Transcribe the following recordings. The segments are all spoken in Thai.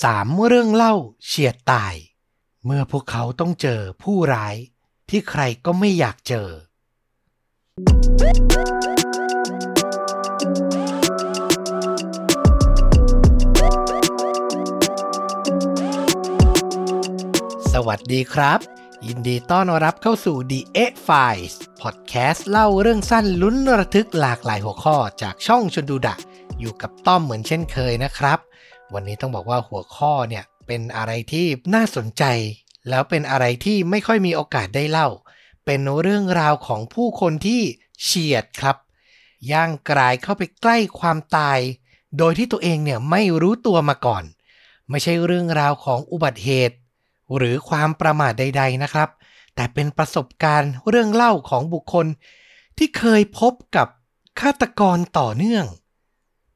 สามเรื่องเล่าเฉียดตาย เมื่อพวกเขาต้องเจอผู้ร้ายที่ใครก็ไม่อยากเจอ สวัสดีครับ ยินดีต้อนรับเข้าสู่ The e Files Podcast เล่าเรื่องสั้นลุ้นระทึกหลากหลายหัวข้อจากช่องชนดูดะ อยู่กับต้อมเหมือนเช่นเคยนะครับ วันนี้ต้องบอกว่าหัวข้อเนี่ยเป็นอะไรที่น่าสนใจ แล้วเป็นอะไรที่ไม่ค่อยมีโอกาสได้เล่า เป็นเรื่องราวของผู้คนที่เฉียดครับ ย่างกลายเข้าไปใกล้ความตาย โดยที่ตัวเองเนี่ยไม่รู้ตัวมาก่อน ไม่ใช่เรื่องราวของอุบัติเหตุ หรือความประมาทใด ๆนะครับ แต่เป็นประสบการณ์เรื่องเล่าของบุคคล ที่เคยพบกับฆาตกรต่อเนื่อง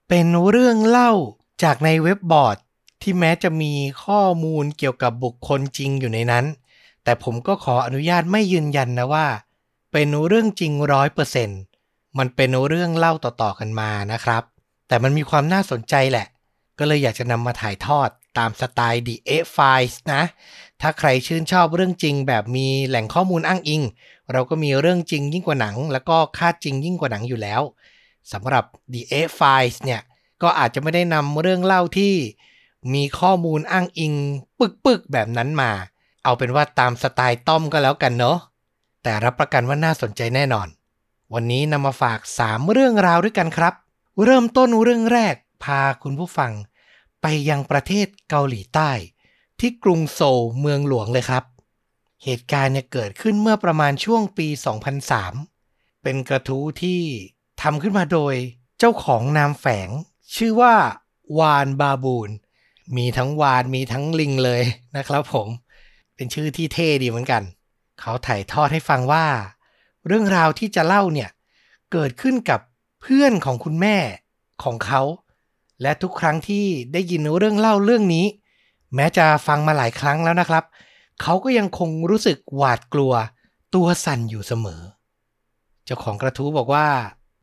เป็นเรื่องเล่า จากในเว็บบอร์ดที่แม้จะมีข้อมูลเกี่ยวกับบุคคลจริงอยู่ในนั้น แต่ผมก็ขออนุญาตไม่ยืนยันนะว่า เป็นเรื่องจริงร้อยเปอร์เซ็นต์มันเป็นเรื่องเล่าต่อๆกันมานะครับ แต่มันมีความน่าสนใจแหละ ก็เลยอยากจะนำมาถ่ายทอดตามสไตล์ The A Files นะ ถ้าใครชื่นชอบเรื่องจริงแบบมีแหล่งข้อมูลอ้างอิง เราก็มีเรื่องจริงยิ่งกว่าหนัง แล้วก็ค่าจริงยิ่งกว่าหนังอยู่แล้วสำหรับ The A Files เนี่ย ก็อาจจะไม่ได้นำเรื่องเล่าที่มีข้อมูลอ้างอิง ปึกๆแบบนั้นมา เอาเป็นว่าตามสไตล์ต้อมก็แล้วกันเนาะแต่รับประกันว่าน่าสนใจแน่นอน วันนี้นำมาฝาก 3 เรื่องราวด้วยกันครับ เริ่มต้นเรื่องแรกพาคุณผู้ฟัง ไปยังประเทศเกาหลีใต้ ที่กรุงโซลเมืองหลวงเลยครับ เหตุการณ์เนี่ยเกิดขึ้นเมื่อประมาณช่วงปี 2003 เป็นกระทู้ที่ทำขึ้นมาโดย เจ้าของนามแฝง ชื่อว่าวานบาบูน มีทั้งวานมีทั้งลิงเลยนะครับผม เป็นชื่อที่เท่ดีเหมือนกัน เขาถ่ายทอดให้ฟังว่า เรื่องราวที่จะเล่าเนี่ย เกิดขึ้นกับเพื่อนของคุณแม่ของเขา และทุกครั้งที่ได้ยินเรื่องเล่าเรื่องนี้ แม้จะฟังมาหลายครั้งแล้วนะครับ เขาก็ยังคงรู้สึกหวาดกลัว ตัวสั่นอยู่เสมอ เจ้าของกระทู้บอกว่า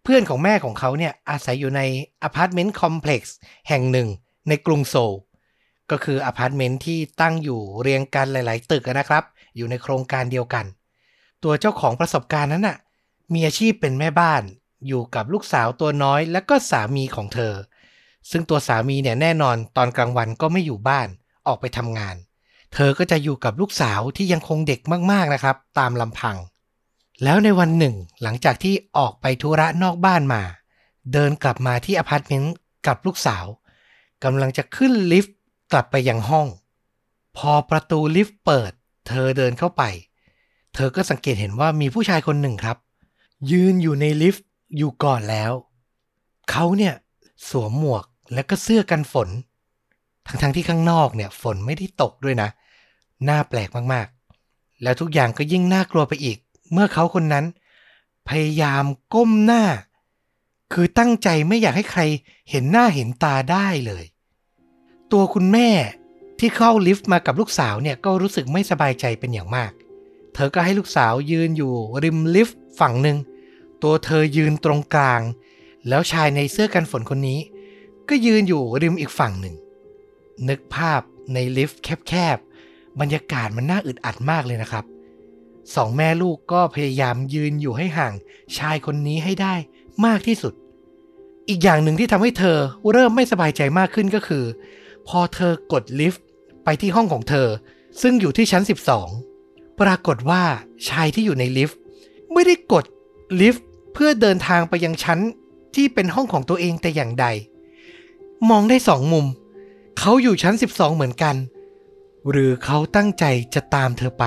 เพื่อนของแม่ของเขาเนี่ยอาศัยอยู่ในอพาร์ตเมนต์ complex แห่งหนึ่งในกรุงโซลก็คืออพาร์ตเมนต์ที่ตั้งอยู่เรียงกันหลาย ๆ ตึกนะครับ อยู่ในโครงการเดียวกัน ตัวเจ้าของประสบการณ์นั้นน่ะมีอาชีพเป็นแม่บ้านอยู่กับลูกสาวตัวน้อยและก็สามีของเธอ ซึ่งตัวสามีเนี่ยแน่นอนตอนกลางวันก็ไม่อยู่บ้านออกไปทำงาน เธอก็จะอยู่กับลูกสาวที่ยังคงเด็กมาก ๆ นะครับ ตามลำพัง แล้วในวันหนึ่ง หลังจากที่ออกไปธุระนอกบ้านมา เดินกลับมาที่อพาร์ตเมนต์กับลูกสาวกำลังจะขึ้นลิฟต์กลับไปยังห้อง พอประตูลิฟต์เปิด เธอเดินเข้าไป เธอก็สังเกตเห็นว่ามีผู้ชายคนหนึ่งครับ ยืนอยู่ในลิฟต์อยู่ก่อนแล้ว เขาเนี่ยสวมหมวกและก็เสื้อกันฝน ทั้งๆที่ข้างนอกเนี่ย ฝนไม่ได้ตกด้วยนะ น่าแปลกมากๆ แล้วทุกอย่างก็ยิ่งน่ากลัวไปอีก เมื่อเขาคนนั้น พยายามก้มหน้า คือตั้งใจไม่อยากให้ใครเห็นหน้าเห็นตาได้เลย ตัวคุณแม่ที่เข้าลิฟต์มากับลูกสาวเนี่ยก็รู้สึกไม่สบายใจเป็นอย่างมาก เธอก็ให้ลูกสาวยืนอยู่ริมลิฟต์ฝั่งหนึ่ง ตัวเธอยืนตรงกลาง แล้วชายในเสื้อกันฝนคนนี้ ก็ยืนอยู่ริมอีกฝั่งหนึ่ง นึกภาพในลิฟต์แคบๆ บรรยากาศมันน่าอึดอัดมากเลยนะครับ สองแม่ลูกก็พยายามยืนอยู่ให้ห่างชายคนนี้ให้ได้มากที่สุด อีกอย่างหนึ่งที่ทำให้เธอเริ่มไม่สบายใจมากขึ้นก็คือ พอเธอกดลิฟต์ไปที่ห้องของเธอ ซึ่งอยู่ที่ชั้น 12 ปรากฏว่าชายที่อยู่ในลิฟต์ไม่ได้กดลิฟต์เพื่อเดินทางไปยังชั้นที่เป็นห้องของตัวเองแต่อย่างใด มองได้สองมุม เขาอยู่ชั้น 12 เหมือนกัน หรือเขาตั้งใจจะตามเธอไป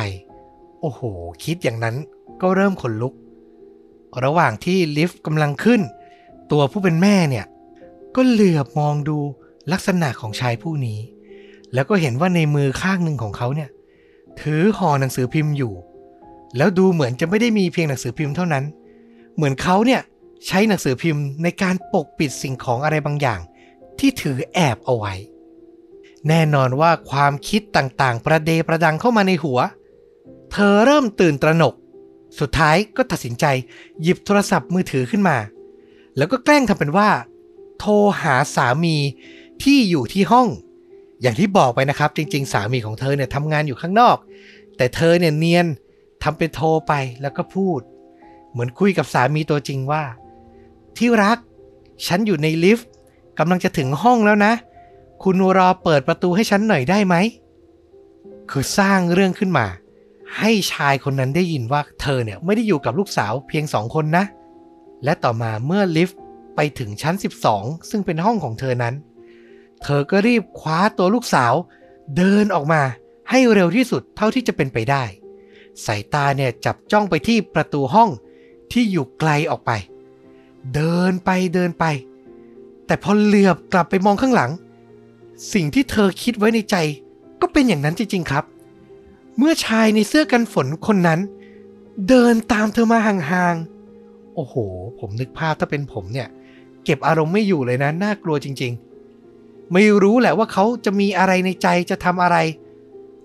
อ้โห คิดอย่างนั้นก็เริ่มขนลุก ระหว่างที่ลิฟต์กำลังขึ้น ตัวผู้เป็นแม่เนี่ย ก็เหลือบมองดูลักษณะของชายผู้นี้ แล้วก็เห็นว่าในมือข้างหนึ่งของเขาเนี่ย ถือห่อหนังสือพิมพ์อยู่ แล้วดูเหมือนจะไม่ได้มีเพียงหนังสือพิมพ์เท่านั้น เหมือนเขาเนี่ยใช้หนังสือพิมพ์ในการปกปิดสิ่งของอะไรบางอย่าง ที่ถือแอบเอาไว้ แน่นอนว่าความคิดต่างๆ ประเดประดังเข้ามาในหัว เธอเริ่มตื่นตระหนก สุดท้ายก็ตัดสินใจหยิบโทรศัพท์มือถือขึ้นมา แล้วก็แกล้งทำเป็นว่า โทรหาสามีที่อยู่ที่ห้อง อย่างที่บอกไปนะครับ จริง ๆ สามีของเธอเนี่ยทำงานอยู่ข้างนอก แต่เธอเนี่ยเนียนทำเป็นโทรไปแล้วก็พูด เหมือนคุยกับสามีตัวจริงว่า ที่รัก ฉันอยู่ในลิฟต์กำลังจะถึงห้องแล้วนะ คุณรอเปิดประตูให้ฉันหน่อยได้ไหมคือสร้างเรื่องขึ้นมา ให้ชายคนนั้นได้ยินว่าเธอเนี่ยไม่ได้อยู่กับลูกสาวเพียงสองคนนะ และต่อมาเมื่อลิฟต์ไปถึงชั้น 12 ซึ่งเป็นห้องของเธอนั้น เธอก็รีบคว้าตัวลูกสาว เดินออกมาให้เร็วที่สุดเท่าที่จะเป็นไปได้ สายตาเนี่ยจับจ้องไปที่ประตูห้องที่อยู่ไกลออกไป เดินไปเดินไป แต่พอเหลือบกลับไปมองข้างหลัง สิ่งที่เธอคิดไว้ในใจ ก็เป็นอย่างนั้นจริงๆครับ เมื่อชายในเสื้อกันฝนคนนั้น เดินตามเธอมาห่างๆ โอ้โห ผมนึกภาพถ้าเป็นผมเนี่ย เก็บอารมณ์ไม่อยู่เลยนะ น่ากลัวจริง ๆ ไม่รู้แหละว่าเขาจะมีอะไรในใจจะทำอะไร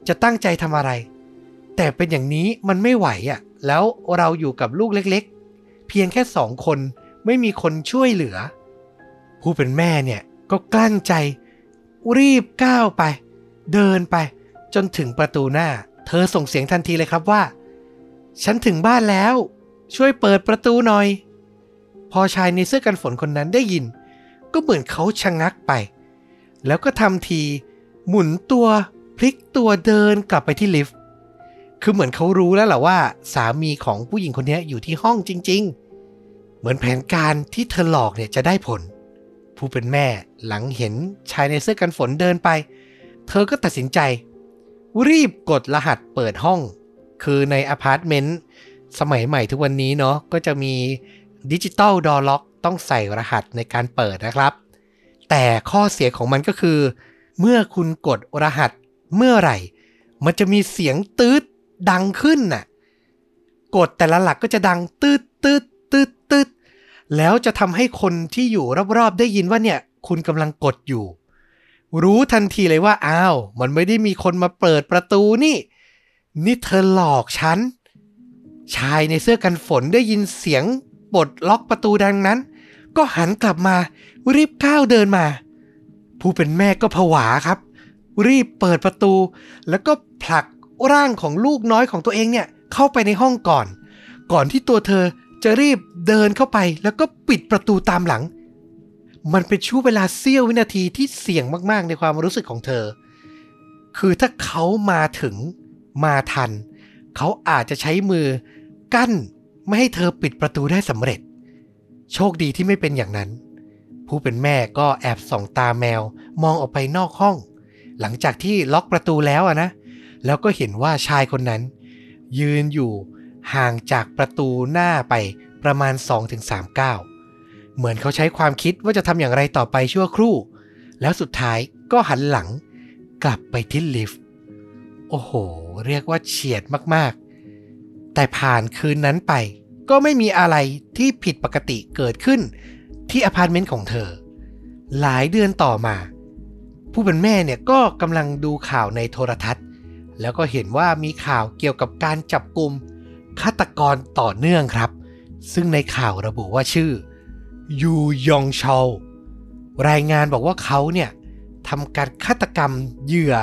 จะตั้งใจทำอะไร แต่เป็นอย่างนี้มันไม่ไหวอะ่ะ แล้วเราอยู่กับลูกเล็ก ๆ เพียงแค่สองคนไม่มีคนช่วยเหลือ ผู้เป็นแม่เนี่ยก็กลั้นใจ รีบก้าวไป เดินไปจนถึงประตูหน้า เธอส่งเสียงทันทีเลยครับว่า ฉันถึงบ้านแล้ว ช่วยเปิดประตูหน่อย พอชายในเสื้อกันฝนคนนั้นได้ยิน ก็เหมือนเขาชะงักไป แล้วก็ทำที หมุนตัวพลิกตัวเดินกลับไปที่ลิฟต์คือเหมือนเขารู้แล้วแหละว่า สามีของผู้หญิงคนนี้อยู่ที่ห้องจริง ๆ เหมือนแผนการที่เธอหลอกเนี่ยจะได้ผล ผู้เป็นแม่หลังเห็นชายในเสื้อกันฝนเดินไป เธอก็ตัดสินใจ รีบกดรหัสเปิดห้อง คือในอพาร์ตเมนต์สมัยใหม่ทุกวันนี้เนาะก็จะมี digital door lock ต้องใส่รหัสในการเปิดนะครับ แต่ข้อเสียของมันก็คือ เมื่อคุณกดรหัสเมื่อไหร่ มันจะมีเสียงตืดดังขึ้นน่ะกดแต่ละหลักก็จะดังตืดตืดตืดตืดแล้วจะทำให้คนที่อยู่รอบๆได้ยินว่าเนี่ย คุณกำลังกดอยู่ รู้ทันทีเลยว่าอ้าว มันไม่ได้มีคนมาเปิดประตูนี่ นี่เธอหลอกฉัน ชายในเสื้อกันฝนได้ยินเสียงปลดล็อกประตูดังนั้น ก็หันกลับมารีบก้าวเดินมา ผู้เป็นแม่ก็ผวาครับ รีบเปิดประตู แล้วก็ผลักร่างของลูกน้อยของตัวเองเนี่ยเข้าไปในห้องก่อน ก่อนที่ตัวเธอจะรีบเดินเข้าไปแล้วก็ปิดประตูตามหลัง มันเป็นช่วงเวลาเสี้ยววินาทีที่เสี่ยงมากๆ ในความรู้สึกของเธอ คือถ้าเขามาถึงมาทัน เขาอาจจะใช้มือกั้นไม่ให้เธอปิดประตูได้สำเร็จ โชคดีที่ไม่เป็นอย่างนั้น ผู้เป็นแม่ก็แอบส่องตาแมวมองออกไปนอกห้อง หลังจากที่ล็อกประตูแล้วนะ แล้วก็เห็นว่าชายคนนั้น ยืนอยู่ห่างจากประตูหน้าไปประมาณ 2-3ก้าว เหมือนเขาใช้ความคิดว่าจะทำอย่างไรต่อไปชั่วครู่ แล้วสุดท้ายก็หันหลัง กลับไปที่ลิฟต์ โอ้โห เรียกว่าเฉียดมากๆ แต่ผ่านคืนนั้นไป ก็ไม่มีอะไรที่ผิดปกติเกิดขึ้น ที่อพาร์ตเมนต์ของเธอ หลายเดือนต่อมา ผู้เป็นแม่เนี่ยก็กำลังดูข่าวในโทรทัศน์ แล้วก็เห็นว่ามีข่าวเกี่ยวกับการจับกลุ่มฆาตกรต่อเนื่องครับ ซึ่งในข่าวระบุว่าชื่อ ยูยองเชอลรายงานบอกว่าเขาเนี่ยทำการฆาตกรรมเหยื่อ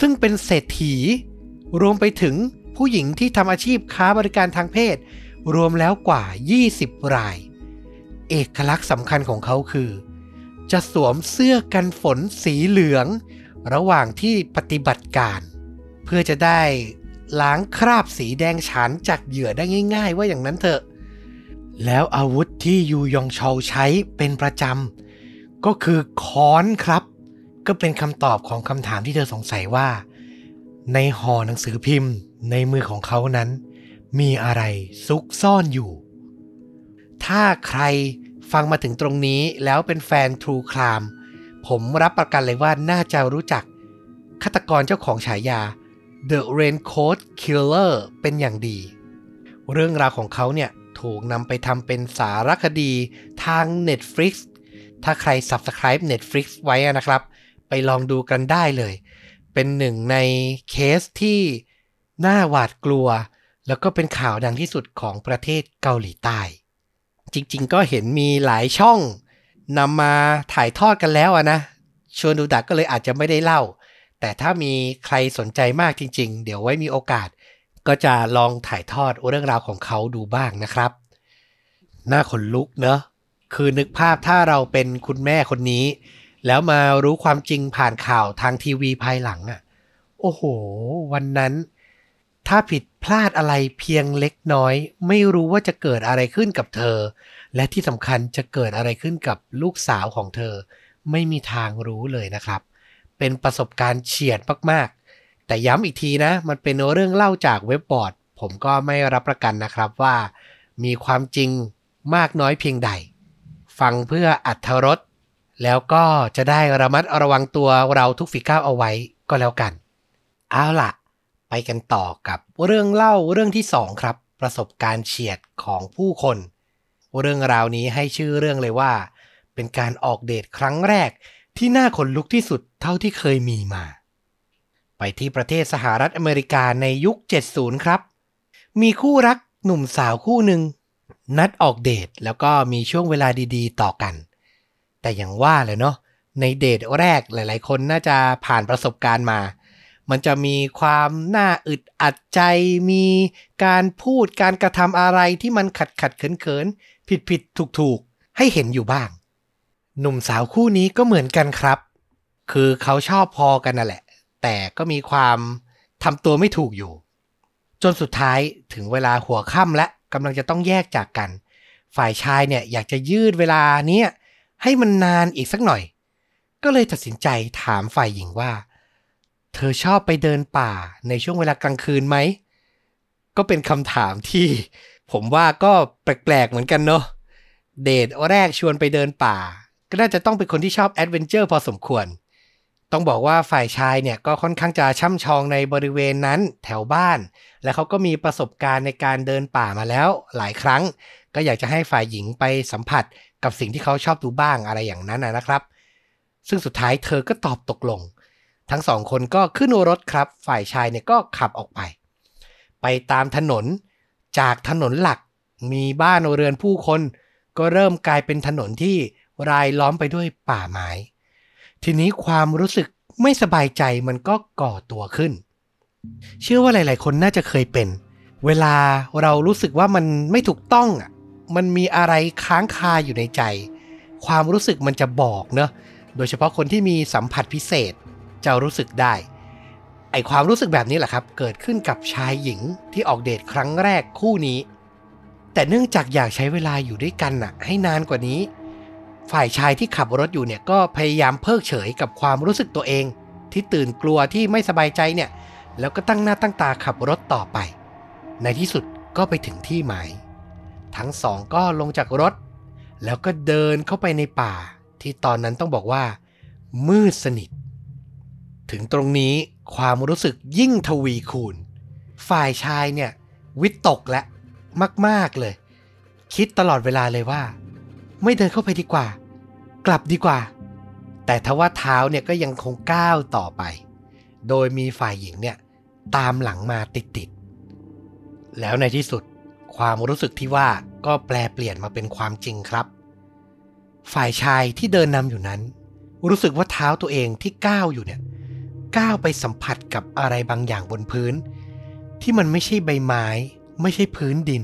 ซึ่งเป็นเศรษฐี รวมไปถึงผู้หญิงที่ทำอาชีพค้าบริการทางเพศ รวมแล้วกว่า 20 ราย เอกลักษณ์สำคัญของเขาคือ จะสวมเสื้อกันฝนสีเหลือง ระหว่างที่ปฏิบัติการ เพื่อจะได้ล้างคราบสีแดงฉานจากเหยื่อได้ง่าย ๆ ว่าอย่างนั้นเถอะ แล้วอาวุธที่ยูยองเชาใช้เป็นประจำก็คือค้อนครับ ก็เป็นคำตอบของคำถามที่เธอสงสัยว่า ในห่อหนังสือพิมพ์ในมือของเขานั้น มีอะไรซุกซ่อนอยู่ ถ้าใครฟังมาถึงตรงนี้แล้วเป็นแฟน True Crime ผมรับประกันเลยว่าน่าจะรู้จักฆาตกรเจ้าของฉายา The Raincoat Killer เป็นอย่างดี เรื่องราวของเขาเนี่ย ถูกนำไปทำเป็นสารคดีทาง Netflix ถ้าใคร Subscribe Netflix ไว้นะครับ ไปลองดูกันได้เลย เป็นหนึ่งในเคสที่น่าหวาดกลัว แล้วก็เป็นข่าวดังที่สุดของประเทศเกาหลีใต้ จริงๆ ก็เห็นมีหลายช่องนำมาถ่ายทอดกันแล้วนะชวนดูดักก็เลยอาจจะไม่ได้เล่า แต่ถ้ามีใครสนใจมากจริง ๆ เดี๋ยวไว้มีโอกาส ก็จะลองถ่ายทอดเรื่องราวของเขาดูบ้างนะครับน่าขนลุกเนอะคือนึกภาพถ้าเราเป็นคุณแม่คนนี้ แล้วมารู้ความจริงผ่านข่าวทางทีวีภายหลังอะ่ะ โอ้โห วันนั้น ถ้าผิดพลาดอะไรเพียงเล็กน้อย ไม่รู้ว่าจะเกิดอะไรขึ้นกับเธอ และที่สำคัญจะเกิดอะไรขึ้นกับลูกสาวของเธอ ไม่มีทางรู้เลยนะครับ เป็นประสบการณ์เฉียดมากๆ แต่ย้ำอีกทีนะ มันเป็นเรื่องเล่าจากเว็บบอร์ด ผมก็ไม่รับประกันนะครับว่า มีความจริงมากน้อยเพียงใด ฟังเพื่ออัธรสแล้วก็จะได้ระมัดระวังตัวเราทุกฝีก้าวเอาไว้ก็แล้วกัน เอาล่ะ ไปกันต่อกับเรื่องเล่าเรื่องที่สองครับ ประสบการณ์เฉียดของผู้คน เรื่องราวนี้ให้ชื่อเรื่องเลยว่า เป็นการออกเดทครั้งแรกที่น่าขนลุกที่สุดเท่าที่เคยมีมา ไปที่ประเทศสหรัฐอเมริกาในยุค 70 ครับ มีคู่รักหนุ่มสาวคู่หนึ่ง นัดออกเดทแล้วก็มีช่วงเวลาดีๆ ต่อกัน แต่อย่างว่าเลยเนาะในเดทแรกหลายๆ คนน่าจะผ่านประสบการณ์มา มันจะมีความน่าอึดอัดใจ มีการพูดการกระทำอะไรที่มันขัดขัดเขินเขินผิดผิดถูกถูกให้เห็นอยู่บ้าง หนุ่มสาวคู่นี้ก็เหมือนกันครับ คือเขาชอบพอกันนั่นแหละ แต่ก็มีความทำตัวไม่ถูกอยู่ จนสุดท้ายถึงเวลาหัวค่ำและกำลังจะต้องแยกจากกัน ฝ่ายชายเนี่ยอยากจะยืดเวลาเนี้ยให้มันนานอีกสักหน่อย ก็เลยตัดสินใจถามฝ่ายหญิงว่า เธอชอบไปเดินป่าในช่วงเวลากลางคืนไหม ก็เป็นคำถามที่ผมว่าก็แปลกๆเหมือนกันเนาะเดทแรกชวนไปเดินป่า ก็น่าจะต้องเป็นคนที่ชอบ adventure พอสมควร ต้องบอกว่าฝ่ายชายเนี่ยก็ค่อนข้างจะช่ำชองในบริเวณนั้นแถวบ้าน และเขาก็มีประสบการณ์ในการเดินป่ามาแล้วหลายครั้ง ก็อยากจะให้ฝ่ายหญิงไปสัมผัสกับสิ่งที่เขาชอบดูบ้างอะไรอย่างนั้นนะครับ ซึ่งสุดท้ายเธอก็ตอบตกลง ทั้งสองคนก็ขึ้นรถครับ ฝ่ายชายเนี่ยก็ขับออกไป ไปตามถนน จากถนนหลักมีบ้านเรือนผู้คน ก็เริ่มกลายเป็นถนนที่รายล้อมไปด้วยป่าไม้ ทีนี้ความรู้สึกไม่สบายใจมันก็ก่อตัวขึ้น เชื่อว่าหลาย ๆ คนน่าจะเคยเป็น เวลาเรารู้สึกว่ามันไม่ถูกต้องอะมันมีอะไรค้างคาอยู่ในใจ ความรู้สึกมันจะบอกเนอะโดยเฉพาะคนที่มีสัมผัสพิเศษจะรู้สึกได้ ไอความรู้สึกแบบนี้แหละครับ เกิดขึ้นกับชายหญิงที่ออกเดทครั้งแรกคู่นี้ แต่เนื่องจากอยากใช้เวลาอยู่ด้วยกันน่ะ ให้นานกว่านี้ ฝ่ายชายที่ขับรถอยู่เนี่ยก็พยายามเพิกเฉยกับความรู้สึกตัวเอง ที่ตื่นกลัวที่ไม่สบายใจเนี่ย แล้วก็ตั้งหน้าตั้งตาขับรถต่อไป ในที่สุดก็ไปถึงที่หมาย ทั้งสองก็ลงจากรถ แล้วก็เดินเข้าไปในป่า ที่ตอนนั้นต้องบอกว่า มืดสนิท ถึงตรงนี้ความรู้สึกยิ่งทวีคูณ ฝ่ายชายเนี่ย วิตกและมาก ๆเลย คิดตลอดเวลาเลยว่า ไม่เดินเข้าไปดีกว่า กลับดีกว่า แต่ทว่าเท้าเนี่ยก็ยังคงก้าวต่อไป โดยมีฝ่ายหญิงเนี่ยตามหลังมาติดๆ แล้วในที่สุดความรู้สึกที่ว่าก็แปลเปลี่ยนมาเป็นความจริงครับ ฝ่ายชายที่เดินนำอยู่นั้น รู้สึกว่าเท้าตัวเองที่ก้าวอยู่เนี่ยก้าวไปสัมผัสกับอะไรบางอย่างบนพื้น ที่มันไม่ใช่ใบไม้ ไม่ใช่พื้นดิน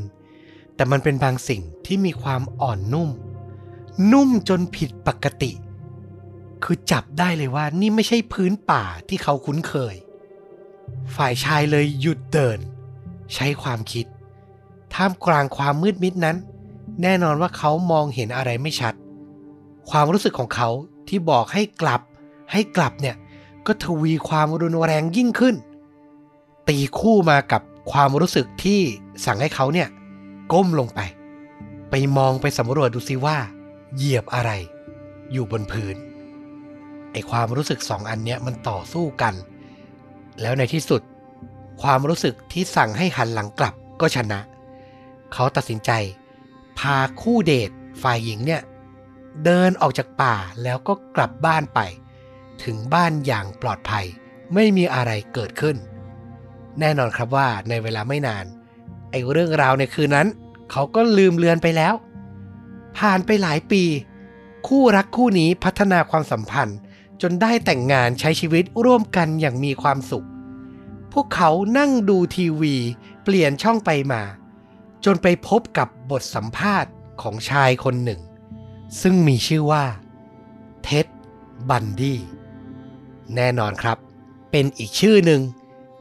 แต่มันเป็นบางสิ่งที่มีความอ่อนนุ่ม นุ่มจนผิดปกติ คือจับได้เลยว่านี่ไม่ใช่พื้นป่าที่เขาคุ้นเคย ฝ่ายชายเลยหยุดเดิน ใช้ความคิด ท่ามกลางความมืดมิดนั้น แน่นอนว่าเขามองเห็นอะไรไม่ชัด ความรู้สึกของเขาที่บอกให้กลับ ให้กลับเนี่ย ก็ทวีความรุนแรงยิ่งขึ้น ตีคู่มากับความรู้สึกที่สั่งให้เขาเนี่ย ก้มลงไป ไปมองไปสำรวจดูซิว่า เหยียบอะไร อยู่บนพื้นไอความรู้สึกสองอันเนี้ยมันต่อสู้กัน แล้วในที่สุด ความรู้สึกที่สั่งให้หันหลังกลับก็ชนะ เขาตัดสินใจ พาคู่เดทฝ่ายหญิงเนี่ยเดินออกจากป่าแล้วก็กลับบ้านไป ถึงบ้านอย่างปลอดภัย ไม่มีอะไรเกิดขึ้น แน่นอนครับว่าในเวลาไม่นานไอ้เรื่องราวในคืนนั้น เขาก็ลืมเลือนไปแล้ว ผ่านไปหลายปี คู่รักคู่นี้พัฒนาความสัมพันธ์ จนได้แต่งงานใช้ชีวิตร่วมกันอย่างมีความสุข พวกเขานั่งดูทีวี เปลี่ยนช่องไปมา จนไปพบกับบทสัมภาษณ์ของชายคนหนึ่ง ซึ่งมีชื่อว่า เท็ดบันดี้แน่นอนครับ เป็นอีกชื่อหนึ่ง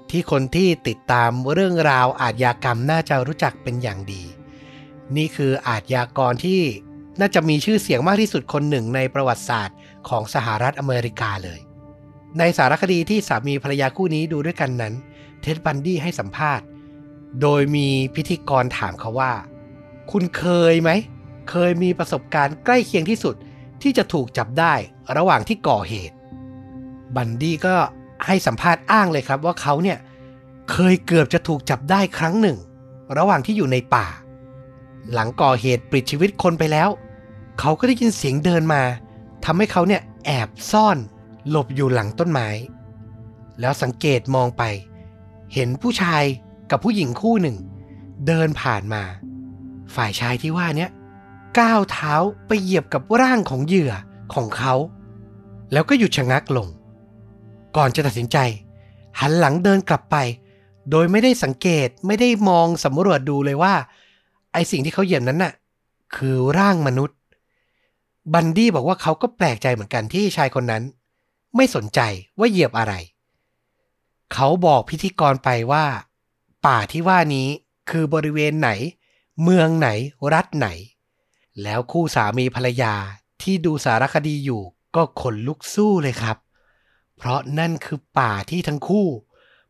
ที่คนที่ติดตามเรื่องราวอาทยากรรมน่าจะรู้จักเป็นอย่างดี นี่คืออาทยากรที่น่าจะมีชื่อเสียงมากที่สุดคนหนึ่งในประวัติศาสตร์ของสหรัฐอเมริกาเลย ในสารคดีที่สามีภรรยาคู่นี้ดูด้วยกันนั้น เท็ดบันดี้ให้สัมภาษณ์ โดยมีพิธีกรถามเขาว่า คุณเคยไหม เคยมีประสบการณ์ใกล้เคียงที่สุดที่จะถูกจับได้ระหว่างที่ก่อเหตุ บันดี้ก็ให้สัมภาษณ์อ้างเลยครับว่าเขาเนี่ยเคยเกือบจะถูกจับได้ครั้งหนึ่ง ระหว่างที่อยู่ในป่า หลังก่อเหตุปลิดชีวิตคนไปแล้ว เขาก็ได้ยินเสียงเดินมาทำให้เขาเนี่ยแอบซ่อนหลบอยู่หลังต้นไม้ แล้วสังเกตมองไป เห็นผู้ชายกับผู้หญิงคู่หนึ่ง เดินผ่านมา ฝ่ายชายที่ว่าเนี้ยก้าวเท้าไปเหยียบกับร่างของเหยื่อของเขา แล้วก็หยุดชะงักลง ก่อนจะตัดสินใจ หันหลังเดินกลับไป โดยไม่ได้สังเกตไม่ได้มองสำรวจดูเลยว่า ไอสิ่งที่เขาเหยียบนั้นน่ะ คือร่างมนุษย์ บันดี้บอกว่าเขาก็แปลกใจเหมือนกันที่ชายคนนั้น ไม่สนใจว่าเหยียบอะไร เขาบอกพิธีกรไปว่า ป่าที่ว่านี้คือบริเวณไหน เมืองไหนรัฐไหน แล้วคู่สามีภรรยาที่ดูสารคดีอยู่ก็ขนลุกสู้เลยครับ เพราะนั่นคือป่าที่ทั้งคู่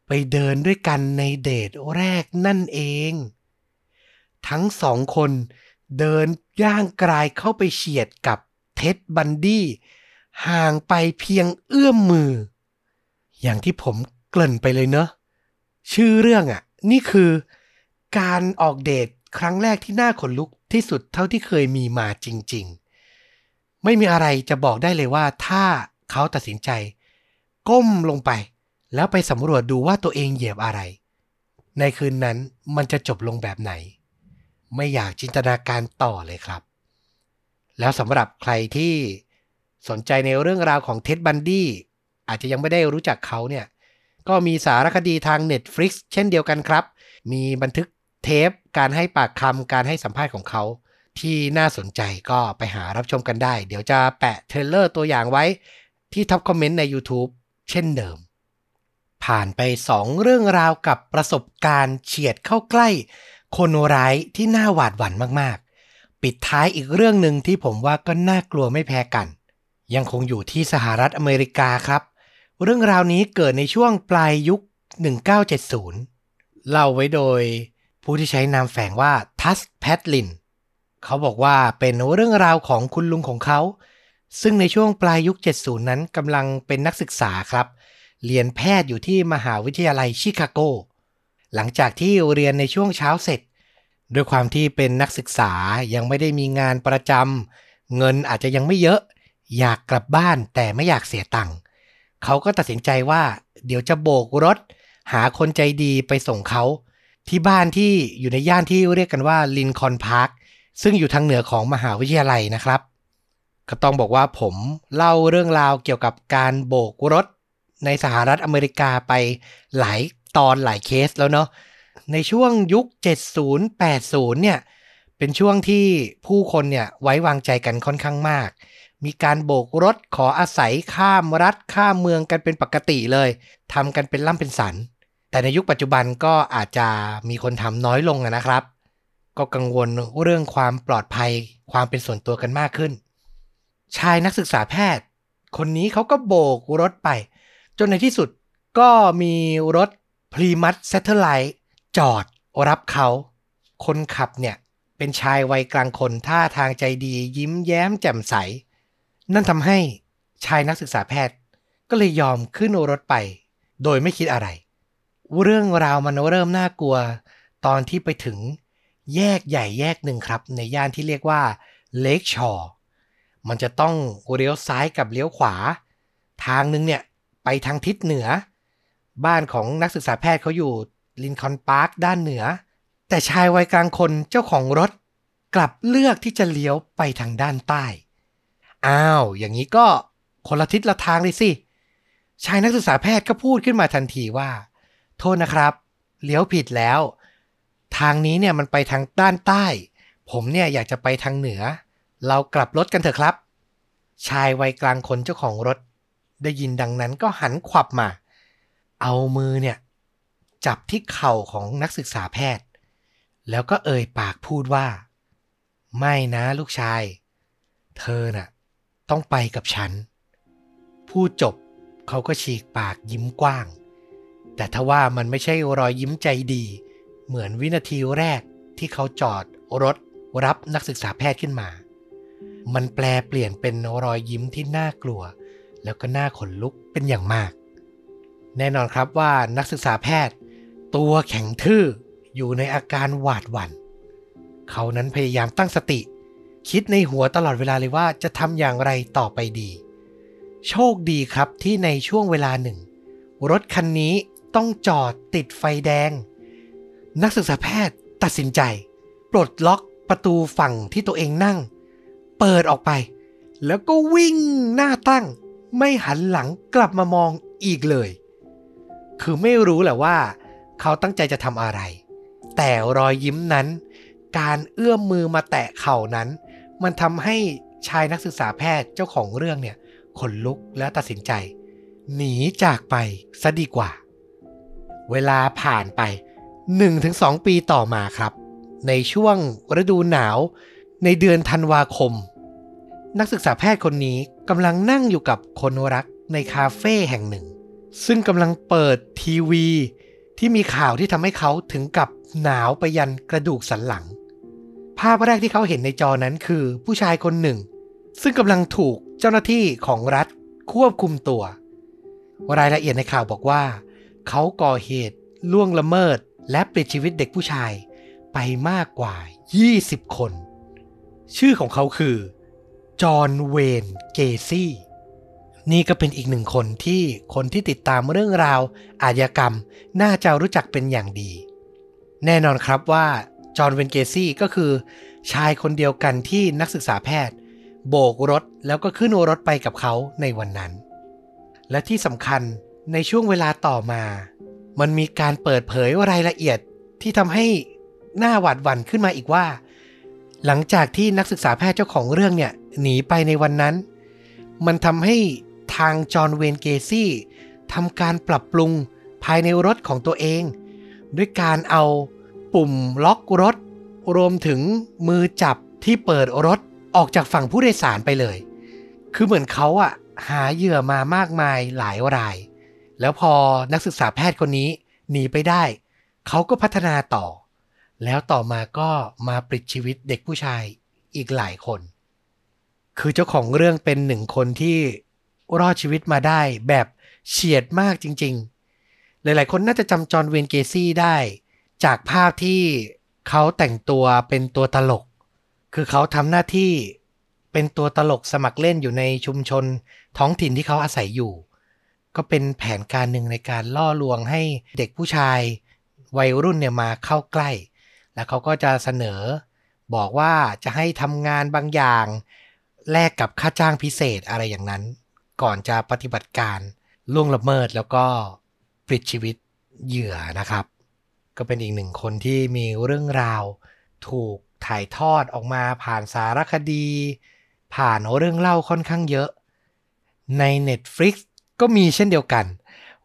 ไปเดินด้วยกันในเดทแรกนั่นเอง ทั้งสองคนเดินย่างกลายเข้าไปเฉียดกับเท็ดบันดี้ห่างไปเพียงเอื้อมมือ อย่างที่ผมเกริ่นไปเลยเนอะ ชื่อเรื่องอะ นี่คือการออกเดทครั้งแรกที่น่าขนลุกที่สุดเท่าที่เคยมีมาจริง ๆ ไม่มีอะไรจะบอกได้เลยว่าถ้าเขาตัดสินใจ ก้มลงไป แล้วไปสำรวจดูว่าตัวเองเหยียบอะไร ในคืนนั้นมันจะจบลงแบบไหน ไม่อยากจินตนาการต่อเลยครับ แล้วสำหรับใครที่สนใจในเรื่องราวของเท็ดบันดี้อาจจะยังไม่ได้รู้จักเขาเนี่ย ก็มีสารคดีทาง Netflix เช่นเดียวกันครับ มีบันทึกเทปการให้ปากคำการให้สัมภาษณ์ของเขาที่น่าสนใจก็ไปหารับชมกันได้ เดี๋ยวจะแปะ trailer ตัวอย่างไว้ที่ top comment ใน YouTube เช่นเดิม ผ่านไป 2 เรื่องราวกับประสบการณ์เฉียดเข้าใกล้ คนร้ายที่น่าหวาดหวั่นมากๆ ปิดท้ายอีกเรื่องหนึ่งที่ผมว่าก็น่ากลัวไม่แพ้กัน ยังคงอยู่ที่สหรัฐอเมริกาครับ เรื่องราวนี้เกิดในช่วงปลายยุค 1970 เล่าไว้โดย ผู้ที่ใช้นามแฝงว่าทัสแพทลินเขาบอกว่าเป็นเรื่องราวของคุณลุงของเขา ซึ่งในช่วงปลายยุค 70 นั้นกำลังเป็นนักศึกษาครับ เรียนแพทย์อยู่ที่มหาวิทยาลัยชิคาโก หลังจากที่เรียนในช่วงเช้าเสร็จ ด้วยความที่เป็นนักศึกษายังไม่ได้มีงานประจำเงินอาจจะยังไม่เยอะ อยากกลับบ้านแต่ไม่อยากเสียตังค์เขาก็ตัดสินใจว่า เดี๋ยวจะโบกรถ หาคนใจดีไปส่งเขาที่บ้านที่อยู่ในย่านที่เรียกกันว่า Lincoln Park ซึ่งอยู่ทางเหนือของมหาวิทยาลัยนะครับ ก็ต้องบอกว่าผมเล่าเรื่องราวเกี่ยวกับการโบกรถในสหรัฐอเมริกาไปหลาย ตอนหลายเคสแล้วเนาะในช่วงยุค 70 80 เนี่ย เป็นช่วงที่ผู้คนเนี่ยไว้วางใจกันค่อนข้างมาก มีการโบกรถขออาศัยข้ามรัฐข้ามเมืองกันเป็นปกติเลยทำกันเป็นล่ำเป็นสัน แต่ในยุคปัจจุบันก็อาจจะมีคนทำน้อยลงนะครับ ก็กังวลเรื่องความปลอดภัยความเป็นส่วนตัวกันมากขึ้น ชายนักศึกษาแพทย์ คนนี้เขาก็โบกรถไป จนในที่สุดก็มีรถ Plymouth Satellite จอดรับเขา คนขับเนี่ย เป็นชายวัยกลางคนท่าทางใจดียิ้มแย้มแจ่มใส นั่นทำให้ชายนักศึกษาแพทย์ ก็เลยยอมขึ้นรถไป โดยไม่คิดอะไร เรื่องราวมันเริ่มน่ากลัว ตอนที่ไปถึงแยกใหญ่แยกหนึ่งครับ ในย่านที่เรียกว่า Lake Shore มันจะต้องเลี้ยวซ้ายกับเลี้ยวขวา ทางนึงเนี่ย ไปทางทิศเหนือ บ้านของนักศึกษาแพทย์เขาอยู่ Lincoln Park ด้านเหนือ แต่ชายวัยกลางคนเจ้าของรถ กลับเลือกที่จะเลี้ยวไปทางด้านใต้ อ้าว อย่างนี้ก็คนละทิศละทางเลยสิ ชายนักศึกษาแพทย์ก็พูดขึ้นมาทันทีว่า โทษนะครับ เลี้ยวผิดแล้ว ทางนี้เนี่ยมันไปทางด้านใต้ ผมเนี่ยอยากจะไปทางเหนือ เรากลับรถกันเถอะครับ ชายวัยกลางคนเจ้าของรถ ได้ยินดังนั้นก็หันขวับมา เอามือเนี่ย จับที่เข่าของนักศึกษาแพทย์ แล้วก็เอ่ยปากพูดว่า ไม่นะลูกชาย เธอน่ะ ต้องไปกับฉัน พูดจบเขาก็ฉีกปากยิ้มกว้าง แต่ทว่ามันไม่ใช่รอยยิ้มใจดี เหมือนวินาทีแรกที่เขาจอดรถรับนักศึกษาแพทย์ขึ้นมา มันแปลเปลี่ยนเป็นรอยยิ้มที่น่ากลัว แล้วก็น่าขนลุกเป็นอย่างมาก แน่นอนครับว่านักศึกษาแพทย์ ตัวแข็งทื่ออยู่ในอาการหวาดหวัน่น เขานั้นพยายามตั้งสติ คิดในหัวตลอดเวลาเลยว่าจะทำอย่างไรต่อไปดี โชคดีครับที่ในช่วงเวลาหนึ่ง รถคันนี้ต้องจอดติดไฟแดง นักศึกษาแพทย์ตัดสินใจ ปลดล็อกประตูฝั่งที่ตัวเองนั่ง เปิดออกไป แล้วก็วิ่งหน้าตั้ง ไม่หันหลังกลับมามองอีกเลย คือไม่รู้แหละว่า เขาตั้งใจจะทำอะไร แต่รอยยิ้มนั้น การเอื้อมมือมาแตะเข่านั้น มันทำให้ชายนักศึกษาแพทย์เจ้าของเรื่องเนี่ยขนลุกและตัดสินใจ หนีจากไปซะดีกว่า เวลาผ่านไป 1-2 ปีต่อมาครับ ในช่วงฤดูหนาวในเดือนธันวาคม นักศึกษาแพทย์คนนี้กำลังนั่งอยู่กับคนรักในคาเฟ่แห่งหนึ่ง ซึ่งกำลังเปิดทีวี ที่มีข่าวที่ทำให้เขาถึงกับหนาวไปยันกระดูกสันหลัง ภาพแรกที่เขาเห็นในจอนั้นคือผู้ชายคนหนึ่ง ซึ่งกำลังถูกเจ้าหน้าที่ของรัฐควบคุมตัว รายละเอียดในข่าวบอกว่า เขาก่อเหตุล่วงละเมิดและปลิดชีวิตเด็กผู้ชายไปมากกว่า 20 คน ชื่อของเขาคือ จอห์น เวน เกซี่ นี่ก็เป็นอีกหนึ่งคนที่คนที่ติดตามเรื่องราว อาชญากรรม น่าจะรู้จักเป็นอย่างดี แน่นอนครับว่าจอห์นเวนเกซี่ก็คือ ชายคนเดียวกันที่นักศึกษาแพทย์ โบกรถแล้วก็ขึ้นรถไปกับเขาในวันนั้น และที่สำคัญในช่วงเวลาต่อมา มันมีการเปิดเผยรายละเอียดที่ทำให้หน้าหวาดหวั่นขึ้นมาอีกว่า หลังจากที่นักศึกษาแพทย์เจ้าของเรื่องเนี่ยหนีไปในวันนั้น มันทำให้ ทางจอห์นเวนเกซี่ทำการปรับปรุงภายในรถของตัวเอง ด้วยการเอาปุ่มล็อกรถ รวมถึงมือจับที่เปิดรถออกจากฝั่งผู้โดยสารไปเลย คือเหมือนเขาอะหาเหยื่อมามากมายหลายราย แล้วพอนักศึกษาแพทย์คนนี้หนีไปได้ เขาก็พัฒนาต่อ แล้วต่อมาก็มาปลิดชีวิตเด็กผู้ชายอีกหลายคน คือเจ้าของเรื่องเป็นหนึ่งคนที่ รอดชีวิตมาได้แบบเฉียดมากจริง ๆ หลายๆ คนน่าจะจำจอห์นเวนเกซี่ได้ จากภาพที่เขาแต่งตัวเป็นตัวตลก คือเขาทำหน้าที่เป็นตัวตลกสมัครเล่นอยู่ในชุมชนท้องถิ่นที่เขาอาศัยอยู่ ก็เป็นแผนการหนึ่งในการล่อลวงให้เด็กผู้ชาย วัยรุ่นเนี่ยมาเข้าใกล้ แล้วเขาก็จะเสนอ บอกว่าจะให้ทำงานบางอย่าง แลกกับค่าจ้างพิเศษอะไรอย่างนั้น ก่อนจะปฏิบัติการล่วงละเมิดแล้วก็ปลิดชีวิตเหยื่อนะครับ ก็เป็นอีกหนึ่งคนที่มีเรื่องราวถูกถ่ายทอดออกมาผ่านสารคดี ผ่านเรื่องเล่าค่อนข้างเยอะ ใน Netflix ก็มีเช่นเดียวกัน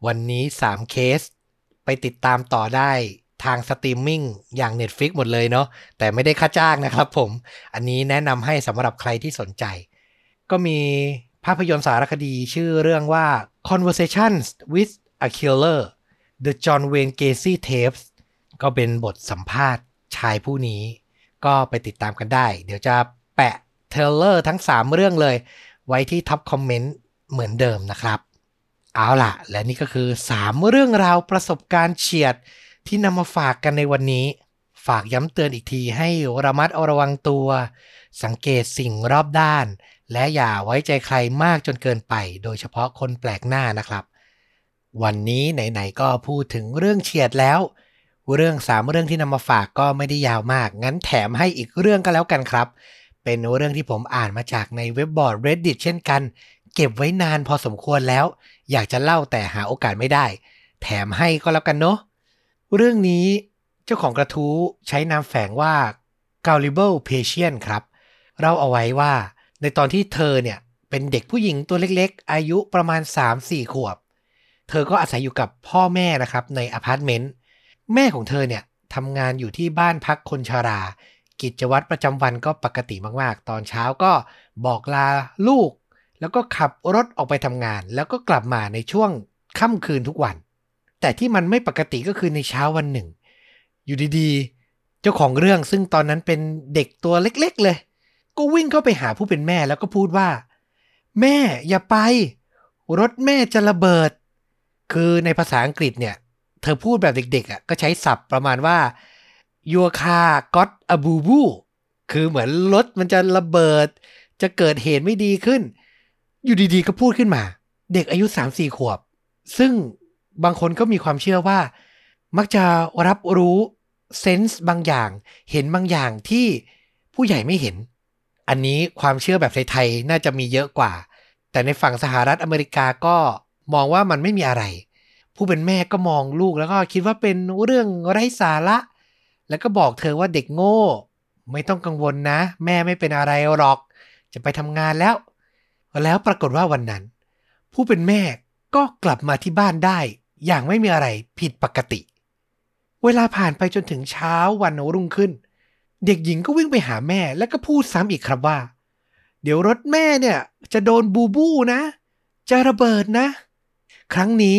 วันนี้ 3 เคส ไปติดตามต่อได้ทางสตรีมมิ่งอย่าง Netflix หมดเลยเนาะแต่ไม่ได้ค่าจ้างนะครับผม อันนี้แนะนำให้สำหรับใครที่สนใจ ก็มี ภาพยนตร์สารคดีชื่อเรื่องว่า Conversations with a Killer The John Wayne Gacy Tapes ก็เป็นบทสัมภาษณ์ชายผู้นี้ ก็ไปติดตามกันได้ เดี๋ยวจะแปะ trailer ทั้ง 3 เรื่องเลย ไว้ที่ top comment เหมือนเดิมนะครับ เอาล่ะ และนี่ก็คือ 3 เรื่องราวประสบการณ์เฉียดที่นำมาฝากกันในวันนี้ ฝากย้ำเตือนอีกทีให้ระมัดระวังตัว สังเกตสิ่งรอบด้าน และอย่าไว้ใจใครมากจนเกินไป โดยเฉพาะคนแปลกหน้านะครับ วันนี้ไหนๆก็พูดถึงเรื่องเฉียดแล้ว เรื่องสามเรื่องที่นำมาฝากก็ไม่ได้ยาวมาก งั้นแถมให้อีกเรื่องก็แล้วกันครับ เป็นเรื่องที่ผมอ่านมาจากในเว็บบอร์ด Reddit เช่นกัน เก็บไว้นานพอสมควรแล้ว อยากจะเล่าแต่หาโอกาสไม่ได้ แถมให้ก็แล้วกันเนาะเรื่องนี้เจ้าของกระทู้ใช้นามแฝงว่า g a l l i b l e Patient ครับเราเอาไว้ว่า ในตอนที่เธอเนี่ยเป็นเด็กผู้หญิงตัวเล็กๆ อายุประมาณ 3-4 ขวบ เธอก็อาศัยอยู่กับพ่อแม่นะครับในอพาร์ตเมนต์ แม่ของเธอเนี่ยทำงานอยู่ที่บ้านพักคนชารา กิจวัตรประจำวันก็ปกติมากๆ ตอนเช้าก็บอกลาลูก แล้วก็ขับรถออกไปทำงาน แล้วก็กลับมาในช่วงค่ำคืนทุกวัน แต่ที่มันไม่ปกติก็คือในเช้าวันหนึ่ง อยู่ดีๆ เจ้าของเรื่องซึ่งตอนนั้นเป็นเด็กตัวเล็กๆเลย ก็วิ่งเข้าไปหาผู้เป็นแม่แล้วก็พูดว่า แม่อย่าไป รถแม่จะระเบิด คือในภาษาอังกฤษเนี่ย เธอพูดแบบเด็กๆอะก็ใช้ศัพท์ประมาณว่า your car got a boo boo คือเหมือนรถมันจะระเบิด จะเกิดเหตุไม่ดีขึ้น อยู่ดีๆก็พูดขึ้นมา เด็กอายุ 3-4 ขวบ ซึ่งบางคนก็มีความเชื่อว่า มักจะรับรู้เซนส์บางอย่าง เห็นบางอย่างที่ผู้ใหญ่ไม่เห็น อันนี้ความเชื่อแบบไทยๆน่าจะมีเยอะกว่า แต่ในฝั่งสหรัฐอเมริกาก็มองว่ามันไม่มีอะไร ผู้เป็นแม่ก็มองลูกแล้วก็คิดว่าเป็นเรื่องไร้สาระ แล้วก็บอกเธอว่าเด็กโง่ ไม่ต้องกังวลนะ แม่ไม่เป็นอะไรหรอก จะไปทำงานแล้ว แล้วปรากฏว่าวันนั้น ผู้เป็นแม่ก็กลับมาที่บ้านได้ อย่างไม่มีอะไรผิดปกติ เวลาผ่านไปจนถึงเช้าวันรุ่งขึ้นเเด็กหญิงก็วิ่งไปหาแม่แล้วก็พูดซ้ำอีกครับว่า เดี๋ยวรถแม่เนี่ยจะโดนบูบูนะ จะระเบิดนะ ครั้งนี้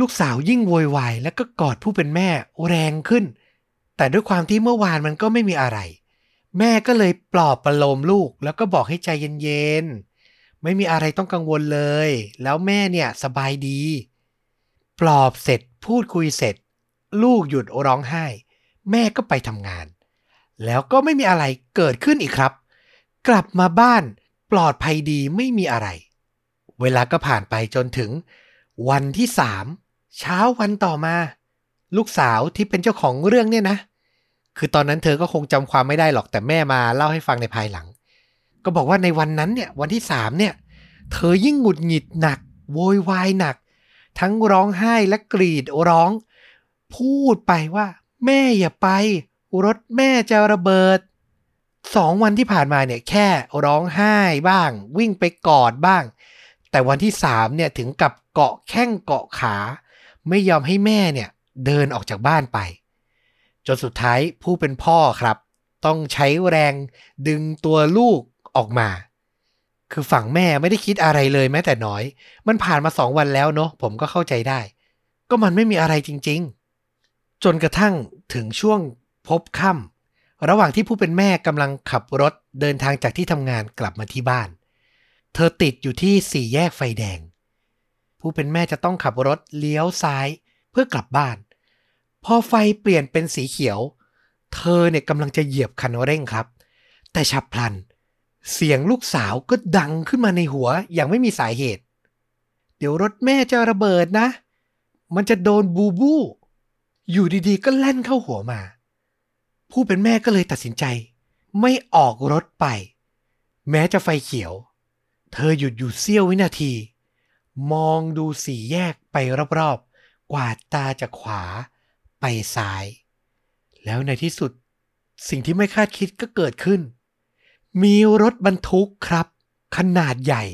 ลูกสาวยิ่งโวยวายแล้วก็กอดผู้เป็นแม่แรงขึ้น แต่ด้วยความที่เมื่อวานมันก็ไม่มีอะไร แม่ก็เลยปลอบประโลมลูกแล้วก็บอกให้ใจเย็นๆ ไม่มีอะไรต้องกังวลเลย แล้วแม่เนี่ยสบายดี ปลอบเสร็จพูดคุยเสร็จ ลูกหยุดร้องไห้ แม่ก็ไปทำงาน แล้วก็ไม่มีอะไรเกิดขึ้นอีกครับ กลับมาบ้านปลอดภัยดีไม่มีอะไร เวลาก็ผ่านไปจนถึง วันที่สามเช้าวันต่อมา ลูกสาวที่เป็นเจ้าของเรื่องเนี่ยนะ คือตอนนั้นเธอก็คงจำความไม่ได้หรอกแต่แม่มาเล่าให้ฟังในภายหลัง ก็บอกว่าในวันนั้นเนี่ยวันที่สามเนี่ย เธอยิ่งหงุดหงิดหนัก โวยวายหนัก ทั้งร้องไห้และกรีดร้อง พูดไปว่า แม่อย่าไป รถแม่จะระเบิดสองวันที่ผ่านมาเนี่ยแค่ร้องไห้บ้าง วิ่งไปกอดบ้าง แต่วันที่สามเนี่ยถึงกับเกาะแข้งเกาะขา ไม่ยอมให้แม่เนี่ยเดินออกจากบ้านไป จนสุดท้ายผู้เป็นพ่อครับ ต้องใช้แรงดึงตัวลูกออกมา คือฝั่งแม่ไม่ได้คิดอะไรเลยแม้แต่น้อย มันผ่านมาสองวันแล้วเนาะผมก็เข้าใจได้ ก็มันไม่มีอะไรจริง ๆ จนกระทั่งถึงช่วง พบค่ำระหว่างที่ผู้เป็นแม่กำลังขับรถเดินทางจากที่ทำงานกลับมาที่บ้าน เธอติดอยู่ที่สี่แยกไฟแดง ผู้เป็นแม่จะต้องขับรถเลี้ยวซ้ายเพื่อกลับบ้าน พอไฟเปลี่ยนเป็นสีเขียว เธอเนี่ยกำลังจะเหยียบคันเร่งครับ แต่ฉับพลัน เสียงลูกสาวก็ดังขึ้นมาในหัวอย่างไม่มีสาเหตุ เดี๋ยวรถแม่จะระเบิดนะ มันจะโดนบูบูอยู่ดีๆ ก็แล่นเข้าหัวมา ผู้เป็นแม่ก็เลยตัดสินใจ ไม่ออกรถไป แม้จะไฟเขียว เธอหยุดอยู่เสี้ยววินาที มองดูสี่แยกไปรอบๆ กวาดตาจากขวาไปซ้าย แล้วในที่สุด สิ่งที่ไม่คาดคิดก็เกิดขึ้น มีรถบรรทุกครับ ขนาดใหญ่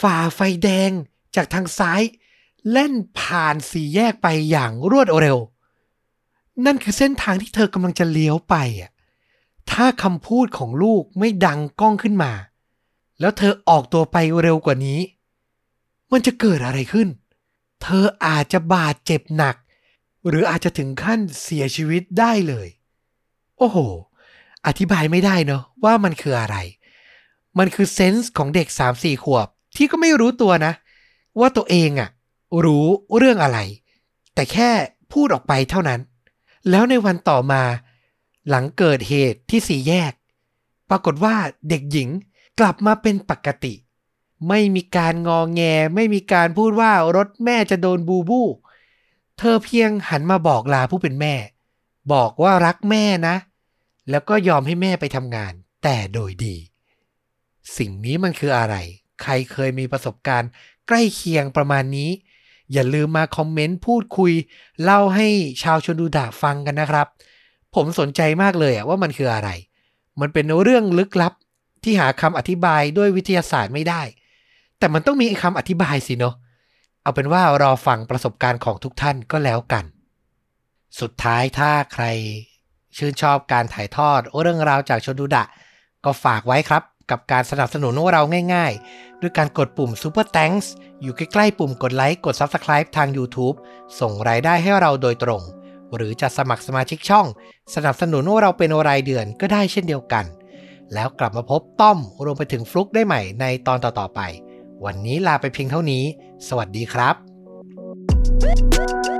ฝ่าไฟแดงจากทางซ้ายเล่นผ่านสี่แยกไปอย่างรวดเร็ว นั่นคือเส้นทางที่เธอกำลังจะเลี้ยวไปอะถ้าคำพูดของลูกไม่ดังก้องขึ้นมา แล้วเธอออกตัวไปเร็วกว่านี้ มันจะเกิดอะไรขึ้น เธออาจจะบาดเจ็บหนัก หรืออาจจะถึงขั้นเสียชีวิตได้เลย โอ้โห อธิบายไม่ได้เนาะว่ามันคืออะไร มันคือเซนส์ของเด็กสามสี่ขวบ ที่ก็ไม่รู้ตัวนะ ว่าตัวเองอะรู้เรื่องอะไร แต่แค่พูดออกไปเท่านั้น แล้วในวันต่อมา หลังเกิดเหตุที่สี่แยก ปรากฏว่าเด็กหญิงกลับมาเป็นปกติ ไม่มีการงอแง ไม่มีการพูดว่ารถแม่จะโดนบูบู เธอเพียงหันมาบอกลาผู้เป็นแม่ บอกว่ารักแม่นะ แล้วก็ยอมให้แม่ไปทำงาน แต่โดยดี สิ่งนี้มันคืออะไร ใครเคยมีประสบการณ์ใกล้เคียงประมาณนี้ อย่าลืมมาคอมเมนต์พูดคุย เล่าให้ชาวชนดูดะฟังกันนะครับ ผมสนใจมากเลยอะว่ามันคืออะไร มันเป็นเรื่องลึกลับที่หาคำอธิบายด้วยวิทยาศาสตร์ไม่ได้ แต่มันต้องมีคำอธิบายสิเนาะเอาเป็นว่ารอฟังประสบการณ์ของทุกท่านก็แล้วกัน สุดท้ายถ้าใครชื่นชอบการถ่ายทอดเรื่องราวจากชนดูดะ ก็ฝากไว้ครับ กับการสนับสนุนพวกเราง่ายๆ ด้วยการกดปุ่ม Super Thanks อยู่ใกล้ๆปุ่มกดไลค์กด Subscribe ทาง YouTube ส่งรายได้ให้เราโดยตรง หรือจะสมัครสมาชิกช่อง สนับสนุนพวกเราเป็นรายเดือนก็ได้เช่นเดียวกัน แล้วกลับมาพบต้อมรวมไปถึงฟลุกได้ใหม่ในตอนต่อๆไป วันนี้ลาไปเพียงเท่านี้ สวัสดีครับ